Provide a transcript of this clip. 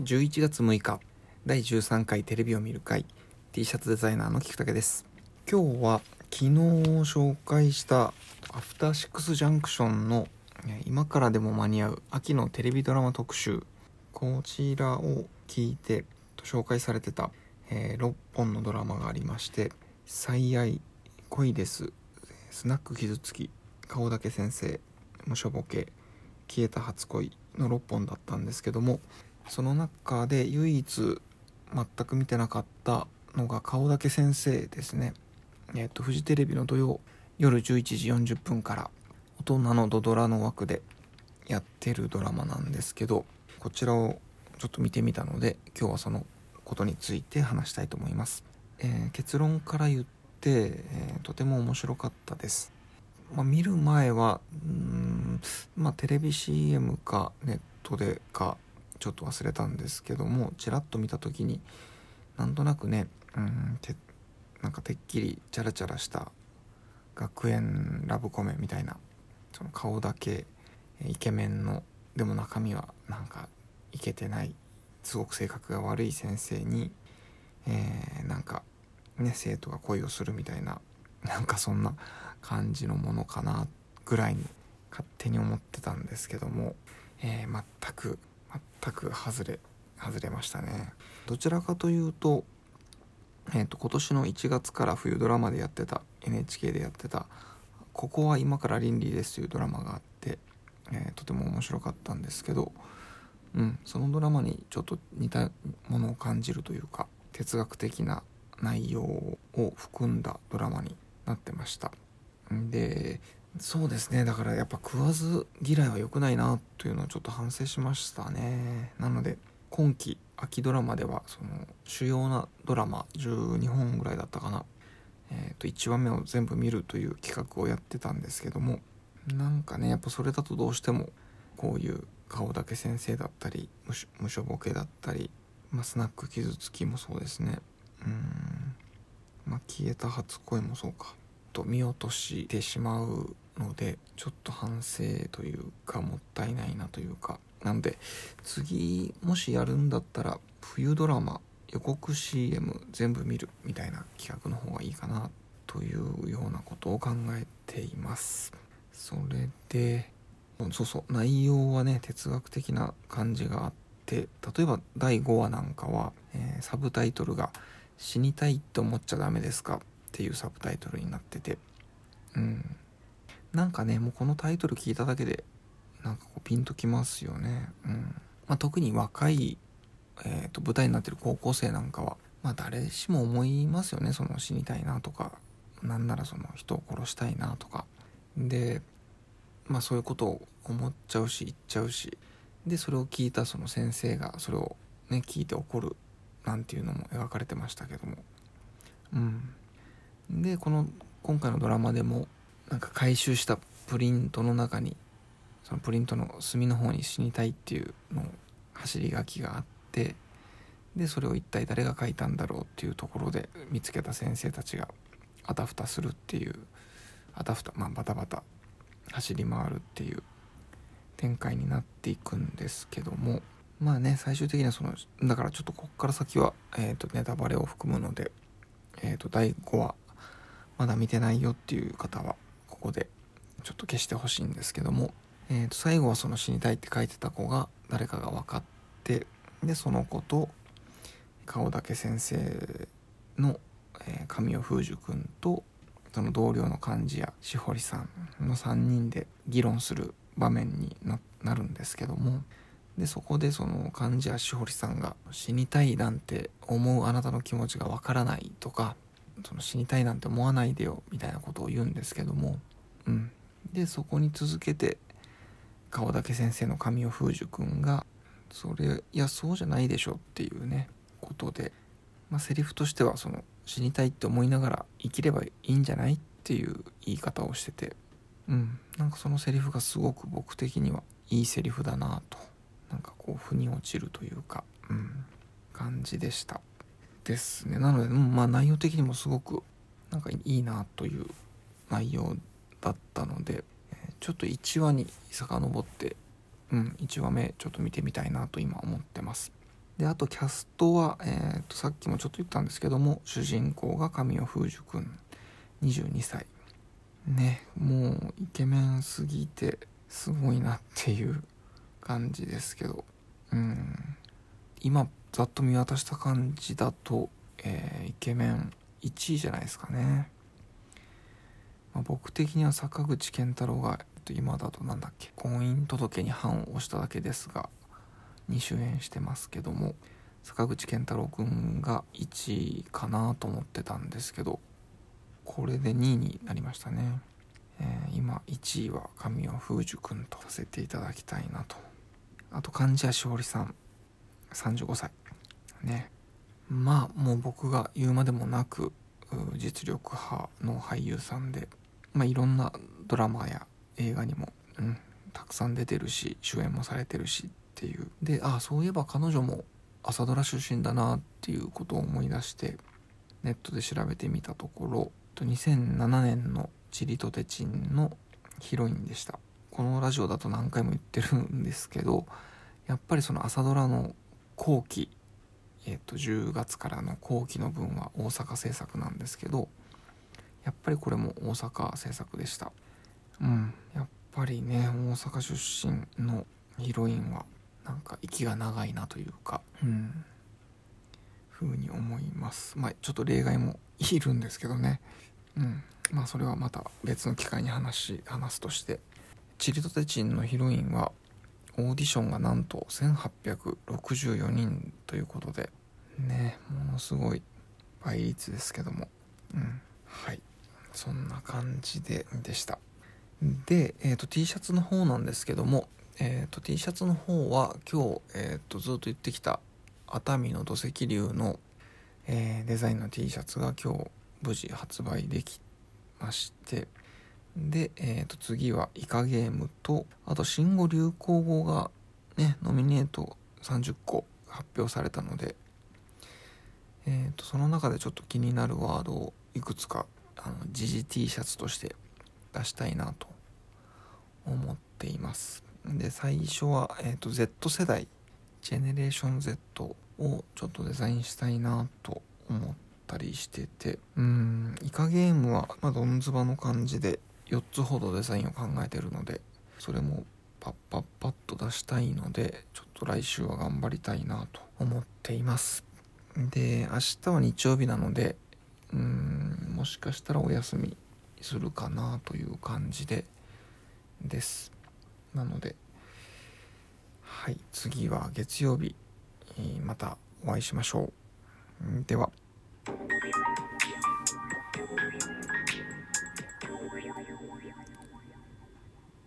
11月6日第13回テレビを見る会 T シャツデザイナーの菊竹です。今日は昨日紹介したアフターシックスジャンクションの今からでも間に合う秋のテレビドラマ特集。こちらを聞いて紹介されてた、えー、6本のドラマがありまして「最愛」「恋です」「スナック傷つき」「顔だけ先生」「無所ボケ」「消えた初恋」の6本だったんですけどもその中で唯一全く見てなかったのが顔だけ先生ですね。えっ、ー、とフジテレビの土曜夜11時40分から大人のドドラの枠でやってるドラマなんですけどこちらをちょっと見てみたので今日はそのことについて話したいと思います、えー、結論から言って、えー、とても面白かったです、まあ、見る前はうんまあテレビ CM かネットでかちょっと忘れたんですけどもちらっと見た時になんとなくねうんてなんかてっきりチャラチャラした学園ラブコメみたいなその顔だけイケメンのでも中身はなんかいけてないすごく性格が悪い先生に、えー、なんかね生徒が恋をするみたいななんかそんな感じのものかなぐらいに勝手に思ってたんですけども、えー、全く全く外れ外れましたね。どちらかというと,、えーと、今年の1月から冬ドラマでやってた NHK でやってた「ここは今から倫理です」というドラマがあって、えー、とても面白かったんですけど、うん、そのドラマにちょっと似たものを感じるというか哲学的な内容を含んだドラマになってました。でそうですね。だからやっぱ食わず嫌いは良くないなというのをちょっと反省しましたね。なので今期秋ドラマではその主要なドラマ12本ぐらいだったかな、えー、と1話目を全部見るという企画をやってたんですけどもなんかねやっぱそれだとどうしてもこういう顔だけ先生だったり無所ボケだったり、まあ、スナック傷つきもそうですね。うん。まあ消えた初恋もそうか。と見落としてしまうのでちょっと反省というかもったいないなというかなので次もしやるんだったら冬ドラマ予告 CM 全部見るみたいな企画の方がいいかなというようなことを考えていますそれでそうそう内容はね哲学的な感じがあって例えば第5話なんかは、えー、サブタイトルが「死にたいって思っちゃダメですか?」っていうサブタイトルになってて。うん。なんかねもうこのタイトル聞いただけでなんかこうピンときますよね。うん。まあ、特に若い、えーと、舞台になってる高校生なんかはまあ誰しも思いますよね。その死にたいなとかなんならその人を殺したいなとか。でまあそういうことを思っちゃうし言っちゃうし。でそれを聞いたその先生がそれをね聞いて怒るなんていうのも描かれてましたけども。うん。でこの今回のドラマでもなんか回収したプリントの中にそのプリントの隅の方に死にたいっていうの走り書きがあってでそれを一体誰が書いたんだろうっていうところで見つけた先生たちがあたふたするっていうあたふたまあバタバタ走り回るっていう展開になっていくんですけどもまあね最終的にはそのだからちょっとこっから先は、えーと、ネタバレを含むので、えーと第5話まだ見てないよっていう方はここでちょっと消してほしいんですけども、えー、と最後はその死にたいって書いてた子が誰かが分かってでその子と顔だけ先生の、えー、神尾楓珠君とその同僚の幹事やしほりさんの3人で議論する場面になるんですけどもでそこでその幹事やしほりさんが死にたいなんて思うあなたの気持ちがわからないとかその死にたいなんて思わないでよみたいなことを言うんですけども、うん、でそこに続けて顔だけ先生の神尾楓珠君が「それいやそうじゃないでしょ」っていうねことで、まあ、セリフとしてはその死にたいって思いながら生きればいいんじゃないっていう言い方をしてて、うん、なんかそのセリフがすごく僕的にはいいセリフだなと。なんかこう腑に落ちるというか、うん、感じでした。ですね。なので、まあ、内容的にもすごくなんかいいなという内容だったのでちょっと1話に遡って、うん、1話目ちょっと見てみたいなと今思ってます。であとキャストは、えー、とさっきもちょっと言ったんですけども主人公が神尾楓珠君22歳。ねもうイケメンすぎてすごいなっていう感じですけど。うん。今ざっと見渡した感じだと、えー、イケメン1位じゃないですかね、まあ、僕的には坂口健太郎が今だとなんだっけ婚姻届に判を押しただけですがに主演してますけども坂口健太郎君が1位かなと思ってたんですけどこれで2位になりましたね、えー、今1位は神尾楓珠君とさせていただきたいなと。あと貫地谷しおりさん35歳。ね。まあもう僕が言うまでもなく実力派の俳優さんで、まあ、いろんなドラマや映画にも、うん、たくさん出てるし主演もされてるしっていう。でああそういえば彼女も朝ドラ出身だなっていうことを思い出してネットで調べてみたところ2007年の「チリとテチン」のヒロインでした。このラジオだと何回も言ってるんですけどやっぱりその朝ドラの後期えっ、と10月からの後期の分は大阪制作なんですけどやっぱりこれも大阪制作でした。うん。やっぱりね大阪出身のヒロインはなんか息が長いなというかうん。ふうに思います。まあちょっと例外もいるんですけどね。うん。まあそれはまた別の機会に話話すとして。チリトテチンのヒロインはオーディションがなんと1864人ということでねものすごい倍率ですけども。うんはい。そんな感じででした。で、えーと、T シャツの方なんですけども、えーと、T シャツの方は今日、えーと、ずっと言ってきた熱海の土石流の、えー、デザインの T シャツが今日無事発売できましてで、えー、と次はイカゲームとあと新語・流行語がねノミネート30個発表されたので、えー、とその中でちょっと気になるワードをいくつかあの時事 T シャツとして出したいなと思っています。で最初は、えーと、Z 世代ジェネレーション Z をちょっとデザインしたいなと思ったりしててうんイカゲームは、まあ、ドンズバの感じで4つほどデザインを考えてるのでそれもパッパッパッと出したいのでちょっと来週は頑張りたいなと思っています。で明日は日曜日なのでうんもしかしたらお休みするかなという感じでです。なのではい次は月曜日またお会いしましょう。では。